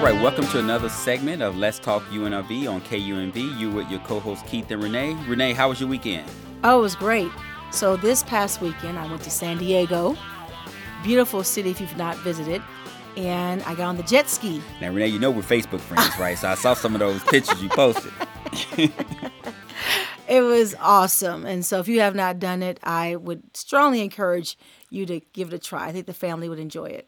All right, welcome to another segment of Let's Talk UNLV on KUNV. You with your co-host Keith and Renee. Renee, how was your weekend? Oh, it was great. So this past weekend, I went to San Diego, beautiful city if you've not visited, and I got on the jet ski. Now, Renee, you know we're Facebook friends, right? So I saw some of those pictures you posted. it was awesome, and so if you have not done it, I would strongly encourage you to give it a try. I think the family would enjoy it.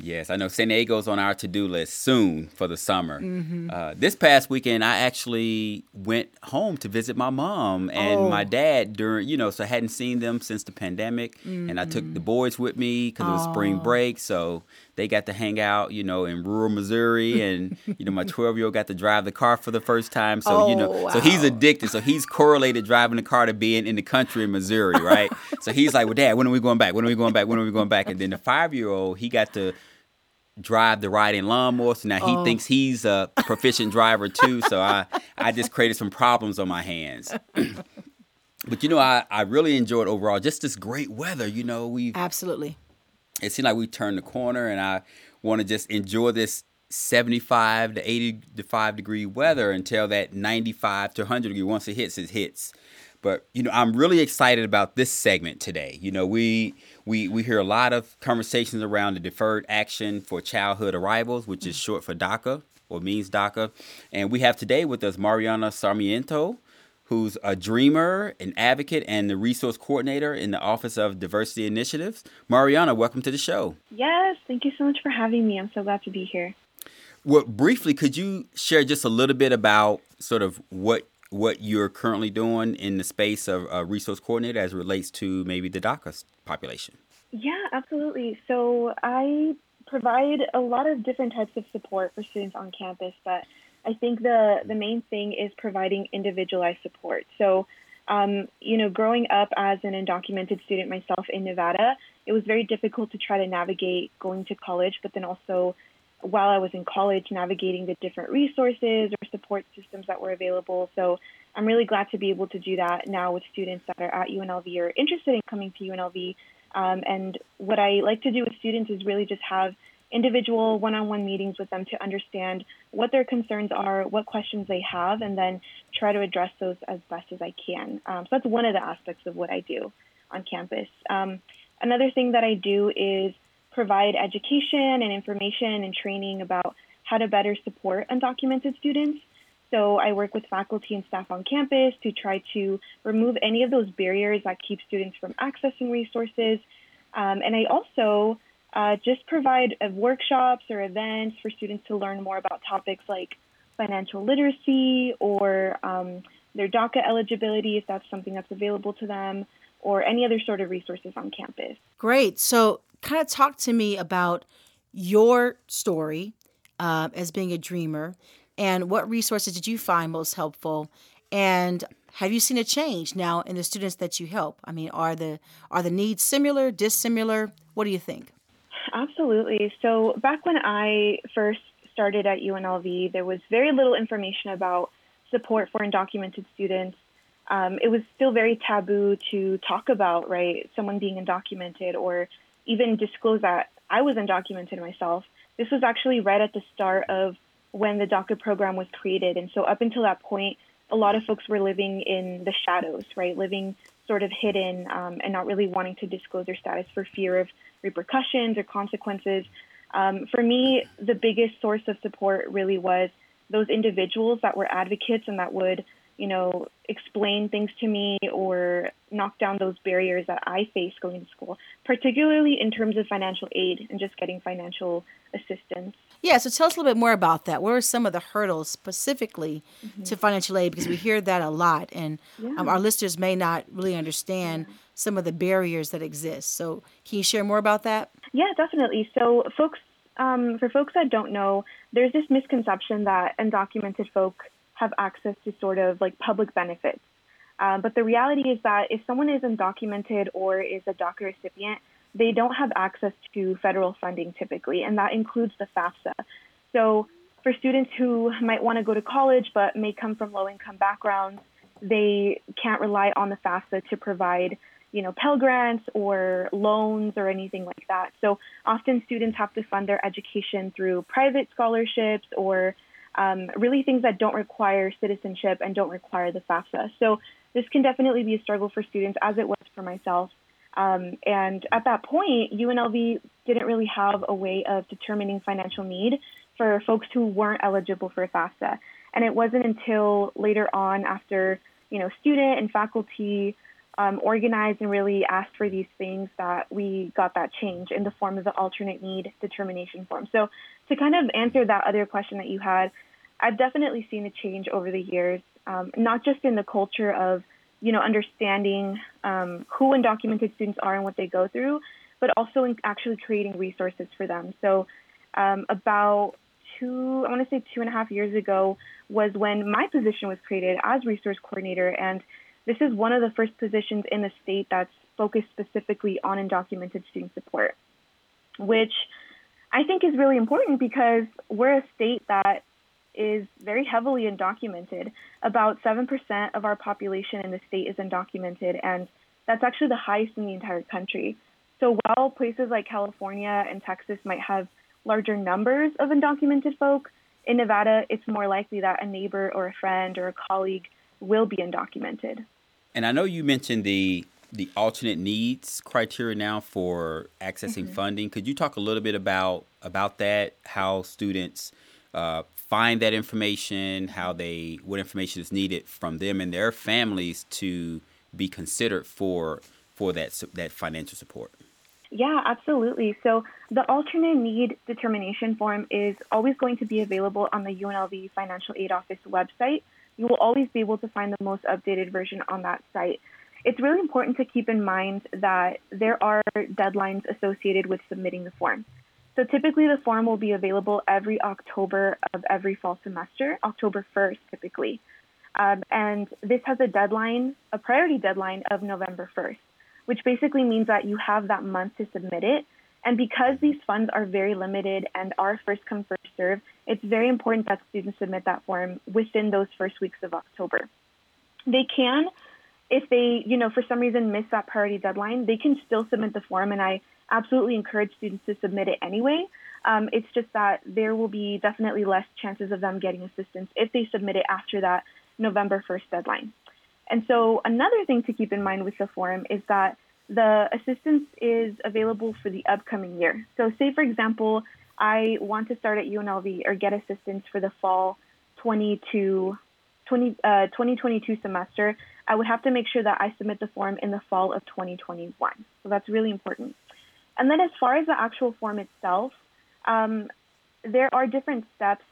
Yes, I know San Diego's on our to-do list soon for the summer. Mm-hmm. Uh, this past weekend, I actually went home to visit my mom and Oh. my dad during, you know, so I hadn't seen them since the pandemic, and I took the boys with me because it was spring Mm-hmm. Break, so they got to hang out, you know, in rural Missouri, and you know, my twelve-year-old got to drive the car for the first time. So you know, Oh, so he's oh, addicted. So he's correlated driving the car to being in the country in Missouri, right? so he's like, "Well, Dad, when are we going back? When are we going back? When are we going back?" And then the five-year-old, he got to drive the riding lawnmower. So now he Oh. thinks he's a proficient driver too. So I, I just created some problems on my hands. but you know, I, I really enjoyed overall just this great weather. You know, we Absolutely. It seemed like we turned the corner, and I want to just enjoy this. 75 to 85 degree weather until that 95 to 100 degree. Once it hits it hits. But you know i'm really excited about this segment today. You know we we we hear a lot of conversations around the deferred action for childhood arrivals which is mm. short for daca or means daca. And we have today with us mariana sarmiento who's a dreamer an advocate and the resource coordinator in the office of diversity initiatives mariana welcome to the show Yes, thank you so much for having me. I'm so glad to be here. well briefly could you share just a little bit about sort of what what you're currently doing in the space of a resource coordinator as it relates to maybe the DACA population. Yeah, absolutely. So I provide a lot of different types of support for students on campus, but I think the the main thing is providing individualized support. So, um, you know, growing up as an undocumented student myself in Nevada, it was very difficult to try to navigate going to college, but then also while I was in college, navigating the different resources or support systems that were available. So I'm really glad to be able to do that now with students that are at UNLV or interested in coming to UNLV. Um, and what I like to do with students is really just have individual one on one meetings with them to understand what their concerns are, what questions they have, and then try to address those as best as I can. Um, so that's one of the aspects of what I do on campus. Um, another thing that I do is provide education and information and training about how to better support undocumented students. So I work with faculty and staff on campus to try to remove any of those barriers that keep students from accessing resources. Um, and I also uh, just provide uh, workshops or events for students to learn more about topics like financial literacy or um, their DACA eligibility, if that's something that's available to them, or any other sort of resources on campus. Great. So, kind of talk to me about your story uh, as being a dreamer and what resources did you find most helpful and have you seen a change now in the students that you help i mean are the are the needs similar dissimilar what do you think Absolutely. So back when I first started at UNLV, there was very little information about support for undocumented students. Um, it was still very taboo to talk about, right, someone being undocumented or even disclose that I was undocumented myself. This was actually right at the start of when the DACA program was created. And so up until that point, a lot of folks were living in the shadows, right, living sort of hidden um, and not really wanting to disclose their status for fear of repercussions or consequences. Um, for me, the biggest source of support really was those individuals that were advocates and that would, you know, explain things to me or knock down those barriers that I face going to school, particularly in terms of financial aid and just getting financial assistance. Yeah so tell us a little bit more about that. What are some of the hurdles specifically to financial aid? Because we hear that a lot and um, our listeners may not really understand some of the barriers that exist. So can you share more about that? Yeah, definitely. So, folks, um, for folks that don't know, there's this misconception that undocumented folk have access to sort of like public benefits. Um, but the reality is that if someone is undocumented or is a DACA recipient, they don't have access to federal funding typically, and that includes the FAFSA. So, for students who might want to go to college but may come from low income backgrounds, they can't rely on the FAFSA to provide you know, Pell Grants or loans or anything like that. So often students have to fund their education through private scholarships or um, really things that don't require citizenship and don't require the FAFSA. So this can definitely be a struggle for students, as it was for myself. Um, and at that point, UNLV didn't really have a way of determining financial need for folks who weren't eligible for FAFSA. And it wasn't until later on, after you know, student and faculty um, organized and really asked for these things, that we got that change in the form of the alternate need determination form. So, to kind of answer that other question that you had, I've definitely seen a change over the years, um, not just in the culture of you know, understanding um, who undocumented students are and what they go through, but also in actually creating resources for them. So, um, about two, I want to say two and a half years ago, was when my position was created as resource coordinator. And this is one of the first positions in the state that's focused specifically on undocumented student support, which I think is really important because we're a state that is very heavily undocumented. About 7% of our population in the state is undocumented, and that's actually the highest in the entire country. So while places like California and Texas might have larger numbers of undocumented folk, in Nevada, it's more likely that a neighbor or a friend or a colleague will be undocumented. And I know you mentioned the the alternate needs criteria now for accessing mm-hmm. funding. Could you talk a little bit about about that? How students uh, find that information, how they what information is needed from them and their families to be considered for for that that financial support. Yeah, absolutely. So the alternate need determination form is always going to be available on the UNLV Financial Aid Office website. You will always be able to find the most updated version on that site. It's really important to keep in mind that there are deadlines associated with submitting the form. So typically the form will be available every October of every fall semester, October 1st typically. Um, and this has a deadline, a priority deadline of November 1st, which basically means that you have that month to submit it. And because these funds are very limited and are first come, first serve, it's very important that students submit that form within those first weeks of October. They can, if they, you know, for some reason miss that priority deadline, they can still submit the form. And I absolutely encourage students to submit it anyway. Um, it's just that there will be definitely less chances of them getting assistance if they submit it after that November 1st deadline. And so, another thing to keep in mind with the form is that the assistance is available for the upcoming year. So, say for example, I want to start at UNLV or get assistance for the fall 22, 20, uh, 2022 semester, I would have to make sure that I submit the form in the fall of 2021. So, that's really important. And then as far as the actual form itself, um, there are different steps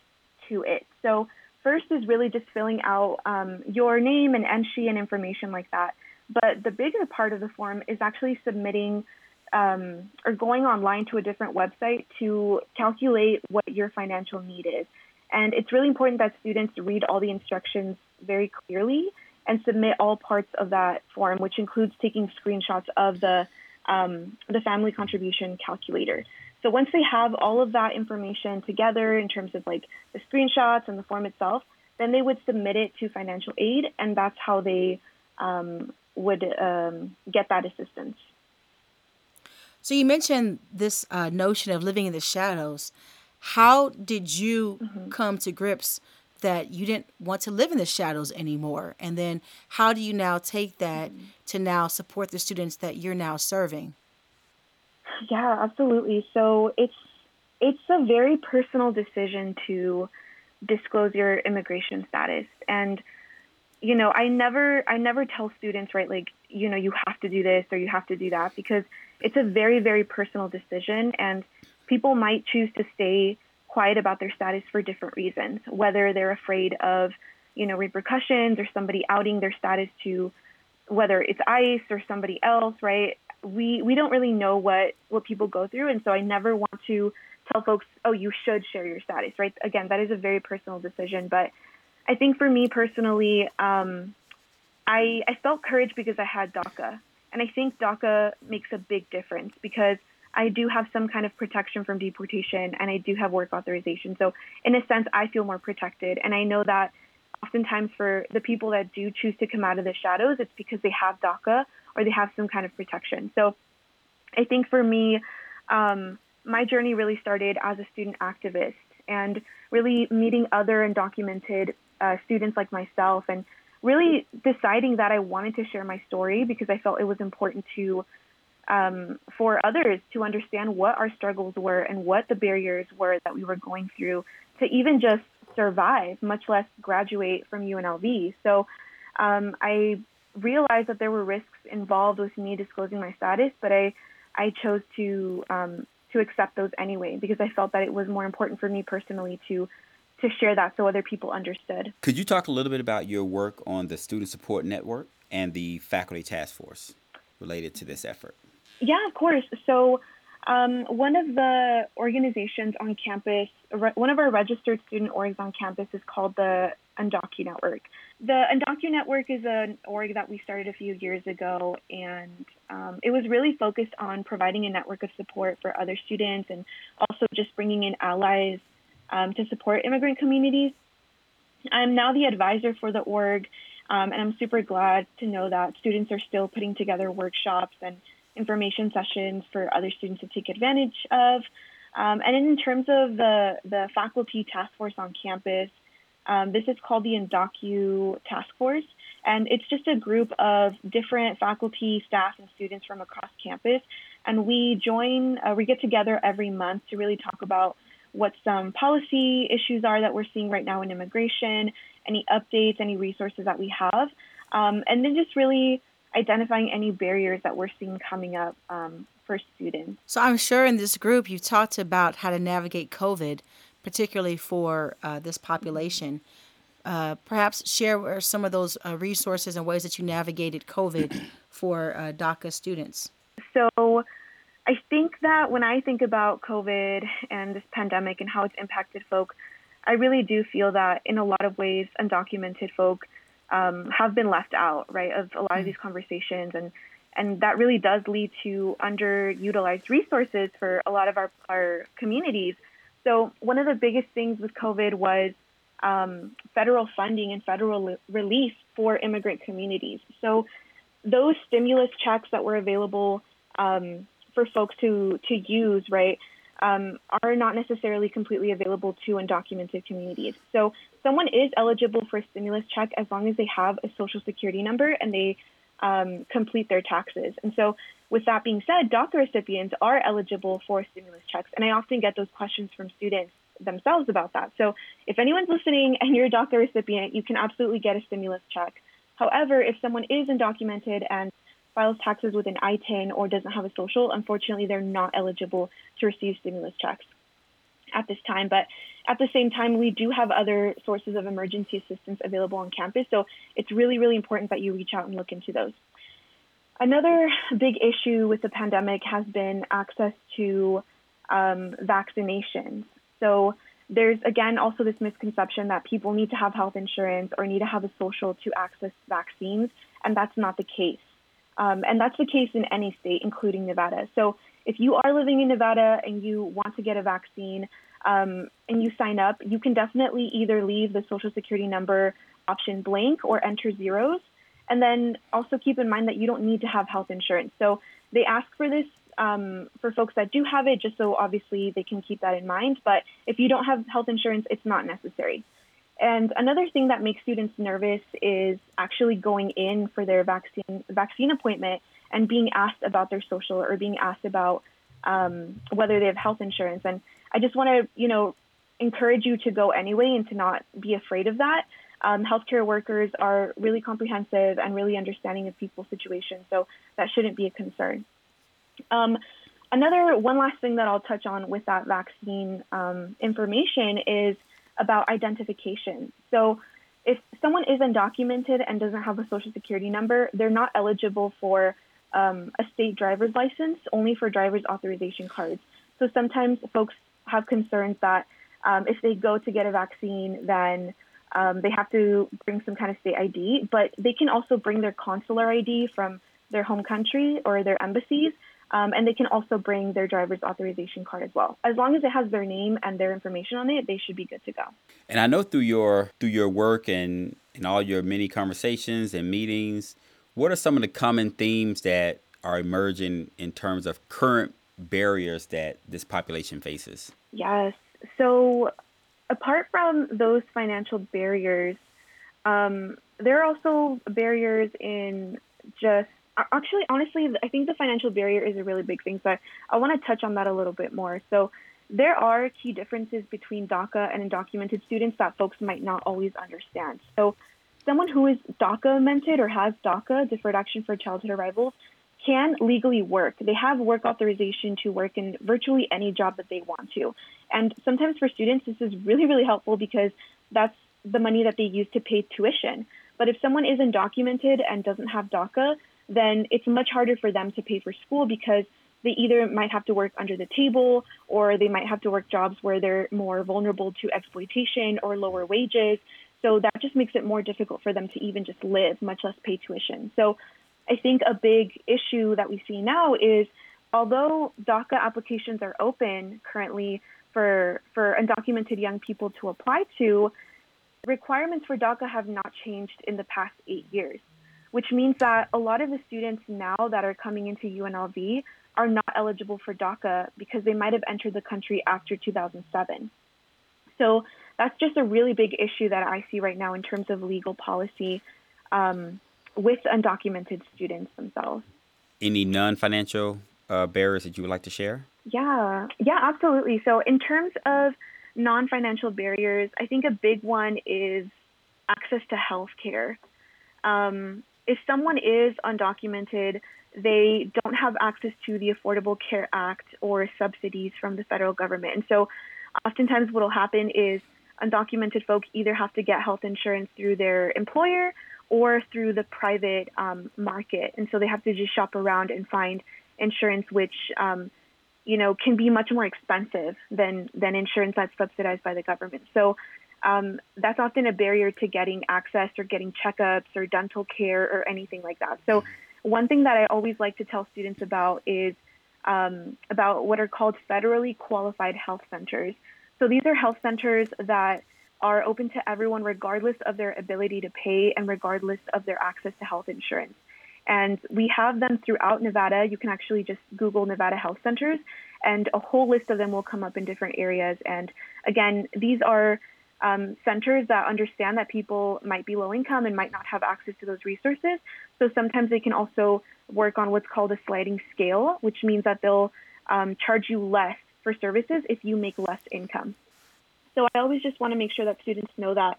to it. So first is really just filling out um, your name and entry and information like that. But the bigger part of the form is actually submitting um, or going online to a different website to calculate what your financial need is. And it's really important that students read all the instructions very clearly and submit all parts of that form, which includes taking screenshots of the um, the family contribution calculator. So once they have all of that information together in terms of like the screenshots and the form itself, then they would submit it to financial aid, and that's how they um, would um, get that assistance. So you mentioned this uh, notion of living in the shadows. How did you mm-hmm. come to grips that you didn't want to live in the shadows anymore? And then how do you now take that mm-hmm. to now support the students that you're now serving? Yeah, absolutely. So it's it's a very personal decision to disclose your immigration status and you know, I never I never tell students right like, you know, you have to do this or you have to do that because it's a very very personal decision and people might choose to stay quiet about their status for different reasons, whether they're afraid of, you know, repercussions or somebody outing their status to whether it's ICE or somebody else, right? We we don't really know what what people go through, and so I never want to tell folks, oh, you should share your status, right? Again, that is a very personal decision, but I think for me personally, um, I I felt courage because I had DACA, and I think DACA makes a big difference because I do have some kind of protection from deportation and I do have work authorization. So, in a sense, I feel more protected. And I know that oftentimes for the people that do choose to come out of the shadows, it's because they have DACA or they have some kind of protection. So I think for me, um, my journey really started as a student activist and really meeting other undocumented uh, students like myself and really deciding that I wanted to share my story because I felt it was important to um, for others to understand what our struggles were and what the barriers were that we were going through to even just survive, much less graduate from UNLV. So um, I realized that there were risks involved with me disclosing my status, but I I chose to um, to accept those anyway because I felt that it was more important for me personally to to share that so other people understood. Could you talk a little bit about your work on the Student Support Network and the Faculty Task Force related to this effort? Yeah, of course. So, um, one of the organizations on campus, one of our registered student orgs on campus is called the Undocu Network. The Undocu Network is an org that we started a few years ago, and um, it was really focused on providing a network of support for other students and also just bringing in allies um, to support immigrant communities. I'm now the advisor for the org, um, and I'm super glad to know that students are still putting together workshops and information sessions for other students to take advantage of. Um, and in terms of the, the faculty task force on campus, um, this is called the Undocu Task Force, and it's just a group of different faculty, staff, and students from across campus. And we join, uh, we get together every month to really talk about what some policy issues are that we're seeing right now in immigration, any updates, any resources that we have, um, and then just really identifying any barriers that we're seeing coming up um, for students. So I'm sure in this group you talked about how to navigate COVID, particularly for uh, this population. Uh, perhaps share some of those uh, resources and ways that you navigated COVID for uh, DACA students. So I think that when I think about COVID and this pandemic and how it's impacted folk, I really do feel that in a lot of ways, undocumented folk um, have been left out, right, of a lot of these conversations, and and that really does lead to underutilized resources for a lot of our our communities. So one of the biggest things with COVID was um, federal funding and federal relief for immigrant communities. So those stimulus checks that were available um, for folks to to use, right, um, are not necessarily completely available to undocumented communities. So someone is eligible for a stimulus check as long as they have a social security number and they um, complete their taxes. And so, with that being said, DACA recipients are eligible for stimulus checks. And I often get those questions from students themselves about that. So, if anyone's listening and you're a DACA recipient, you can absolutely get a stimulus check. However, if someone is undocumented and files taxes with an ITIN or doesn't have a social, unfortunately, they're not eligible to receive stimulus checks at this time. But at the same time, we do have other sources of emergency assistance available on campus. So it's really, really important that you reach out and look into those. Another big issue with the pandemic has been access to um, vaccinations. So there's again also this misconception that people need to have health insurance or need to have a social to access vaccines, and that's not the case. Um, and that's the case in any state, including Nevada. So if you are living in Nevada and you want to get a vaccine um, and you sign up, you can definitely either leave the social security number option blank or enter zeros. And then also keep in mind that you don't need to have health insurance. So they ask for this um, for folks that do have it, just so obviously they can keep that in mind. But if you don't have health insurance, it's not necessary. And another thing that makes students nervous is actually going in for their vaccine vaccine appointment and being asked about their social or being asked about um, whether they have health insurance. And I just want to, you know, encourage you to go anyway and to not be afraid of that. Um, healthcare workers are really comprehensive and really understanding of people's situations, so that shouldn't be a concern. Um, another one last thing that I'll touch on with that vaccine um, information is about identification. So if someone is undocumented and doesn't have a social security number, they're not eligible for um, a state driver's license, only for driver's authorization cards. So sometimes folks have concerns that um, if they go to get a vaccine, then um, they have to bring some kind of state ID, but they can also bring their consular ID from their home country or their embassies. Um, and they can also bring their driver's authorization card as well. As long as it has their name and their information on it, they should be good to go. And I know through your through your work and and all your many conversations and meetings What are some of the common themes that are emerging in terms of current barriers that this population faces? Yes. So, apart from those financial barriers, um, there are also barriers in just actually, honestly, I think the financial barrier is a really big thing. So, I want to touch on that a little bit more. So, there are key differences between DACA and undocumented students that folks might not always understand. So, someone who is DACA mentored or has DACA, Deferred Action for Childhood Arrivals, can legally work. They have work authorization to work in virtually any job that they want to. And sometimes for students, this is really, really helpful because that's the money that they use to pay tuition. But if someone is undocumented and doesn't have DACA, then it's much harder for them to pay for school because they either might have to work under the table or they might have to work jobs where they're more vulnerable to exploitation or lower wages. So that just makes it more difficult for them to even just live, much less pay tuition. So I think a big issue that we see now is although DACA applications are open currently for, for undocumented young people to apply to, requirements for DACA have not changed in the past eight years, which means that a lot of the students now that are coming into UNLV are not eligible for DACA because they might have entered the country after 2007. So that's just a really big issue that I see right now in terms of legal policy um, with undocumented students themselves. Any non financial uh, barriers that you would like to share? Yeah, yeah, absolutely. So, in terms of non financial barriers, I think a big one is access to health care. Um, if someone is undocumented, they don't have access to the Affordable Care Act or subsidies from the federal government. And so, oftentimes, what will happen is undocumented folk either have to get health insurance through their employer or through the private um, market. And so they have to just shop around and find insurance, which, um, you know, can be much more expensive than, than insurance that's subsidized by the government. So um, that's often a barrier to getting access or getting checkups or dental care or anything like that. So one thing that I always like to tell students about is um, about what are called federally qualified health centers. So these are health centers that are open to everyone regardless of their ability to pay and regardless of their access to health insurance. And we have them throughout Nevada. You can actually just Google Nevada Health Centers, and a whole list of them will come up in different areas. And again, these are um, centers that understand that people might be low income and might not have access to those resources. So sometimes they can also work on what's called a sliding scale, which means that they'll um, charge you less for services if you make less income. So I always just want to make sure that students know that,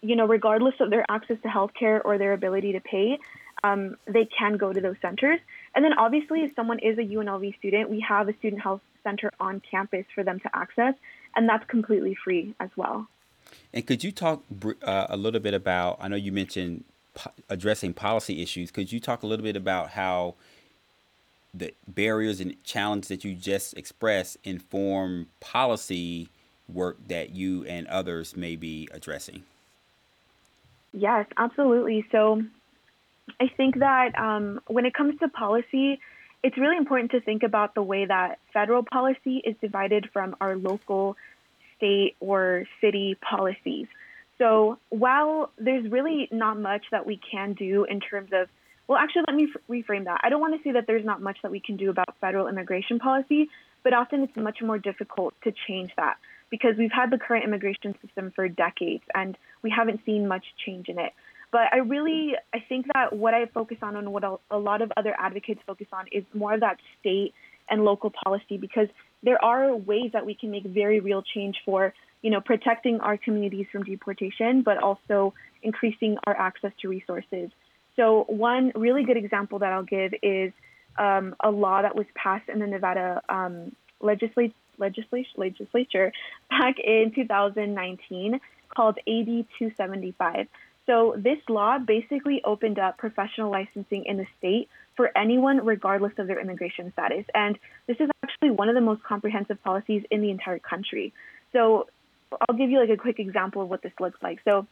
you know, regardless of their access to healthcare or their ability to pay, um, they can go to those centers. And then obviously, if someone is a UNLV student, we have a student health center on campus for them to access, and that's completely free as well. And could you talk uh, a little bit about? I know you mentioned po- addressing policy issues. Could you talk a little bit about how the barriers and challenges that you just expressed inform policy work that you and others may be addressing? Yes, absolutely. So I think that um, when it comes to policy, it's really important to think about the way that federal policy is divided from our local, state, or city policies. So while there's really not much that we can do in terms of, well, actually, let me reframe that. I don't want to say that there's not much that we can do about federal immigration policy, but often it's much more difficult to change that because we've had the current immigration system for decades and we haven't seen much change in it. But I really, I think that what I focus on and what a lot of other advocates focus on is more of that state and local policy because there are ways that we can make very real change for, you know, protecting our communities from deportation, but also increasing our access to resources. So one really good example that I'll give is um, a law that was passed in the Nevada um, legislature legislation, legislature back in 2019 called AB 275. So this law basically opened up professional licensing in the state for anyone regardless of their immigration status. And this is actually one of the most comprehensive policies in the entire country. So I'll give you like a quick example of what this looks like. So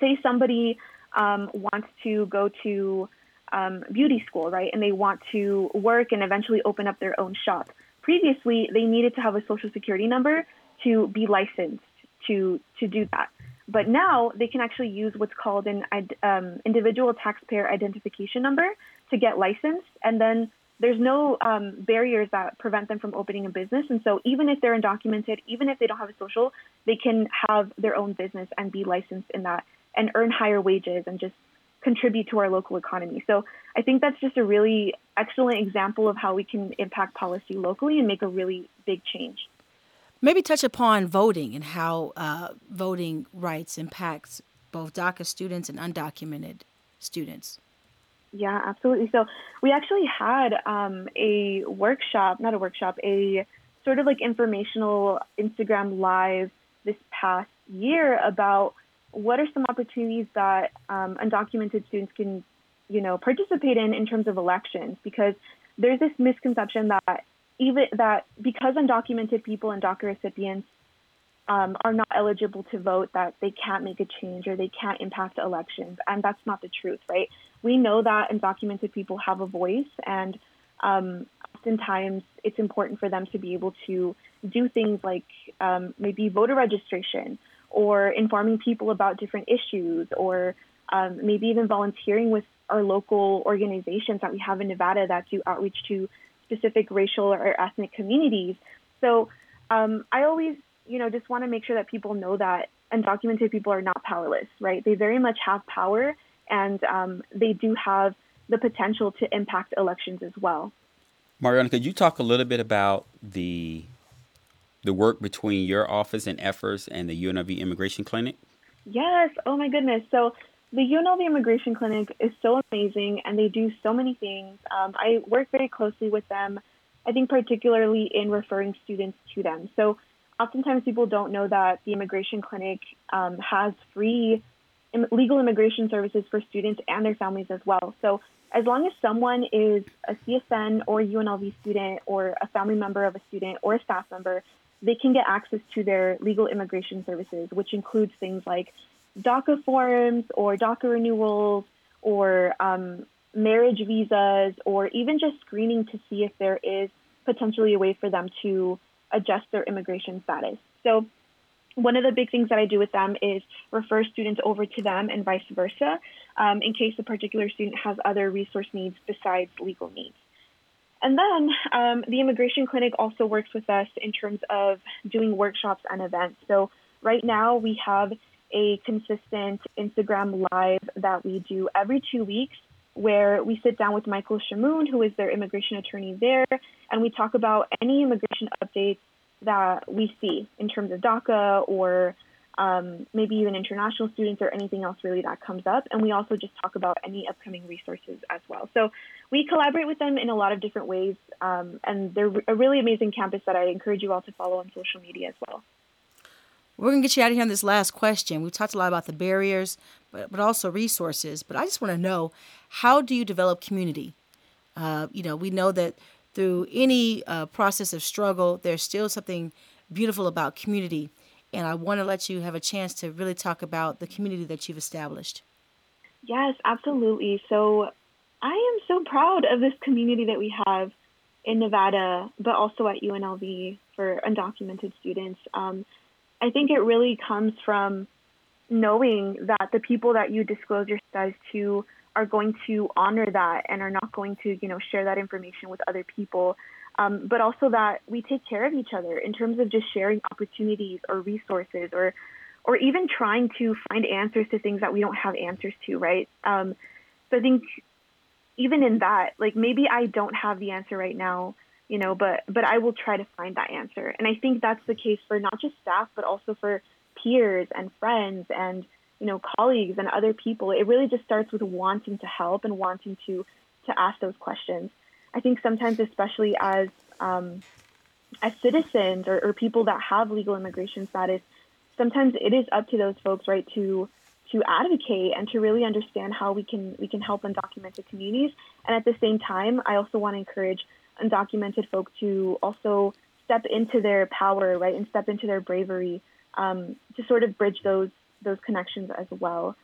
say somebody um, wants to go to um, beauty school, right? And they want to work and eventually open up their own shop previously they needed to have a social security number to be licensed to to do that. But now they can actually use what's called an um, individual taxpayer identification number to get licensed, and then there's no um, barriers that prevent them from opening a business. And so even if they're undocumented, even if they don't have a social, they can have their own business and be licensed in that and earn higher wages and just contribute to our local economy. So I think that's just a really excellent example of how we can impact policy locally and make a really big change. Maybe touch upon voting and how uh, voting rights impacts both DACA students and undocumented students. Yeah, absolutely. So we actually had um, a workshop, not a workshop, a sort of like informational Instagram live this past year about what are some opportunities that um, undocumented students can, you know, participate in in terms of elections? Because there's this misconception that even that because undocumented people and DACA recipients um, are not eligible to vote, that they can't make a change or they can't impact elections, and that's not the truth, right? We know that undocumented people have a voice, and um, oftentimes it's important for them to be able to do things like um, maybe voter registration or informing people about different issues, or um, maybe even volunteering with our local organizations that we have in Nevada that do outreach to specific racial or ethnic communities. So um, I always, you know, just want to make sure that people know that undocumented people are not powerless, right? They very much have power, and um, they do have the potential to impact elections as well. Mariana, could you talk a little bit about the the work between your office and EFFERS and the UNLV Immigration Clinic? Yes. Oh my goodness. So the UNLV Immigration Clinic is so amazing, and they do so many things. Um, I work very closely with them. I think particularly in referring students to them. So oftentimes people don't know that the Immigration Clinic um, has free legal immigration services for students and their families as well. So as long as someone is a CSN or UNLV student or a family member of a student or a staff member, they can get access to their legal immigration services, which includes things like DACA forms or DACA renewals or um, marriage visas or even just screening to see if there is potentially a way for them to adjust their immigration status. So one of the big things that I do with them is refer students over to them and vice versa um, in case a particular student has other resource needs besides legal needs. And then um, the immigration clinic also works with us in terms of doing workshops and events. So right now we have a consistent Instagram live that we do every two weeks where we sit down with Michael Shamoon, who is their immigration attorney there, and we talk about any immigration updates that we see in terms of DACA or um, maybe even international students or anything else really that comes up. And we also just talk about any upcoming resources as well. So we collaborate with them in a lot of different ways. Um, and they're a really amazing campus that I encourage you all to follow on social media as well. We're going to get you out of here on this last question. We've talked a lot about the barriers, but, but also resources. But I just want to know how do you develop community? Uh, you know, we know that through any uh, process of struggle, there's still something beautiful about community and I want to let you have a chance to really talk about the community that you've established. Yes, absolutely. So I am so proud of this community that we have in Nevada, but also at UNLV for undocumented students. Um, I think it really comes from knowing that the people that you disclose your status to are going to honor that and are not going to, you know, share that information with other people um, but also that we take care of each other in terms of just sharing opportunities or resources or or even trying to find answers to things that we don't have answers to, right? Um, so I think even in that, like maybe I don't have the answer right now, you know, but but I will try to find that answer. And I think that's the case for not just staff, but also for peers and friends and you know colleagues and other people. It really just starts with wanting to help and wanting to to ask those questions. I think sometimes, especially as um, as citizens or, or people that have legal immigration status, sometimes it is up to those folks, right, to to advocate and to really understand how we can we can help undocumented communities. And at the same time, I also want to encourage undocumented folks to also step into their power, right, and step into their bravery um, to sort of bridge those those connections as well.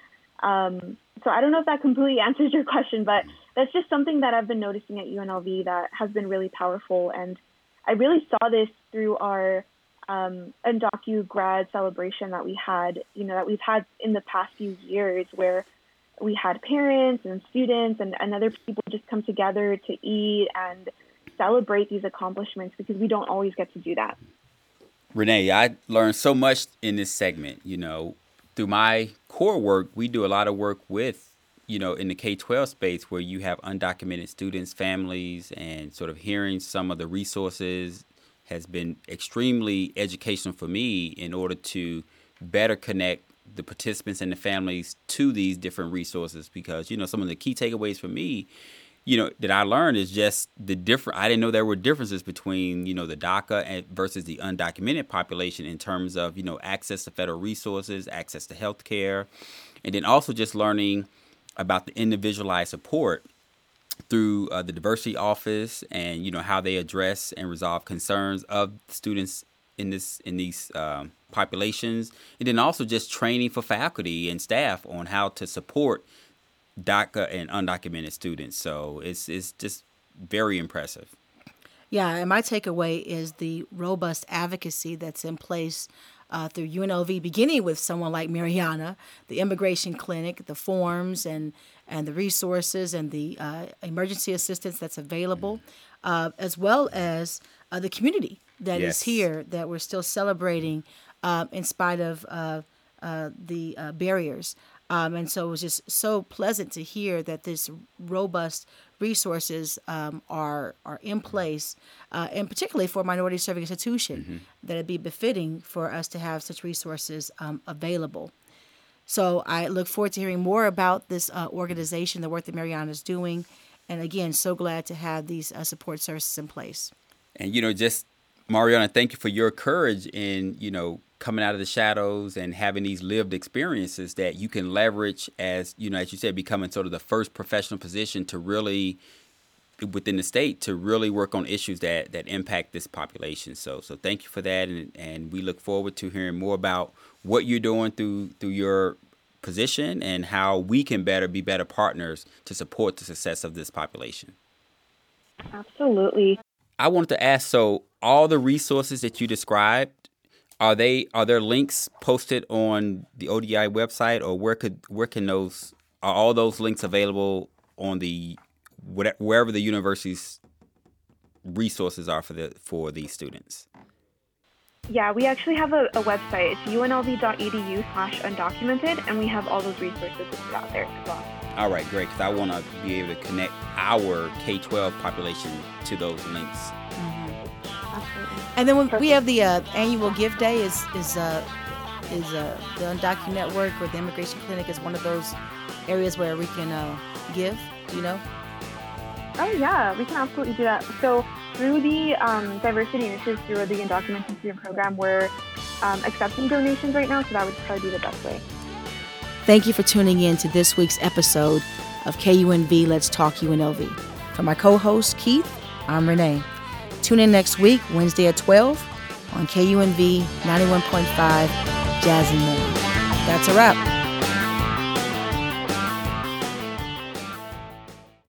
Um, so I don't know if that completely answers your question, but that's just something that I've been noticing at UNLV that has been really powerful. And I really saw this through our um, Undocu grad celebration that we had, you know, that we've had in the past few years where we had parents and students and, and other people just come together to eat and celebrate these accomplishments because we don't always get to do that. Renee, I learned so much in this segment. You know, through my core work, we do a lot of work with, you know, in the K 12 space where you have undocumented students, families, and sort of hearing some of the resources has been extremely educational for me in order to better connect the participants and the families to these different resources because you know some of the key takeaways for me you know that I learned is just the different. I didn't know there were differences between you know the DACA and versus the undocumented population in terms of you know access to federal resources, access to health care, and then also just learning about the individualized support through uh, the diversity office and you know how they address and resolve concerns of students in this in these um, populations, and then also just training for faculty and staff on how to support DACA and undocumented students. So it's it's just very impressive. Yeah, and my takeaway is the robust advocacy that's in place uh, through UNLV, beginning with someone like Mariana, the immigration clinic, the forms and and the resources and the uh, emergency assistance that's available, uh, as well as uh, the community that yes. is here that we're still celebrating uh, in spite of uh, the barriers. Um, and so it was just so pleasant to hear that this robust resources um, are are in place, uh, and particularly for a minority serving institution, mm-hmm. that it'd be befitting for us to have such resources um, available. So I look forward to hearing more about this uh, organization, the work that Mariana is doing, and again, so glad to have these uh, support services in place. And you know, just Mariana, thank you for your courage in you know coming out of the shadows and having these lived experiences that you can leverage as you know as you said becoming sort of the first professional position to really within the state to really work on issues that that impact this population. So so thank you for that and and we look forward to hearing more about what you're doing through through your position and how we can better be better partners to support the success of this population. Absolutely. I wanted to ask so all the resources that you described are they are there links posted on the ODI website, or where could where can those are all those links available on the whatever, wherever the university's resources are for the for these students? Yeah, we actually have a, a website. It's unlv.edu slash undocumented, and we have all those resources out there as well. All right, great, because I want to be able to connect our K 12 population to those links. Mm-hmm. And then we have the uh, annual gift day is is uh, is uh, the Undocumented Network or the Immigration Clinic is one of those areas where we can uh, give. You know? Oh yeah, we can absolutely do that. So through the um, diversity initiatives through the undocumented student program, we're um, accepting donations right now, so that would probably be the best way. Thank you for tuning in to this week's episode of KUNV Let's Talk UNLV. For my co-host Keith, I'm Renee. Tune in next week, Wednesday at 12 on KUNV 91.5 Jazz and More. That's a wrap.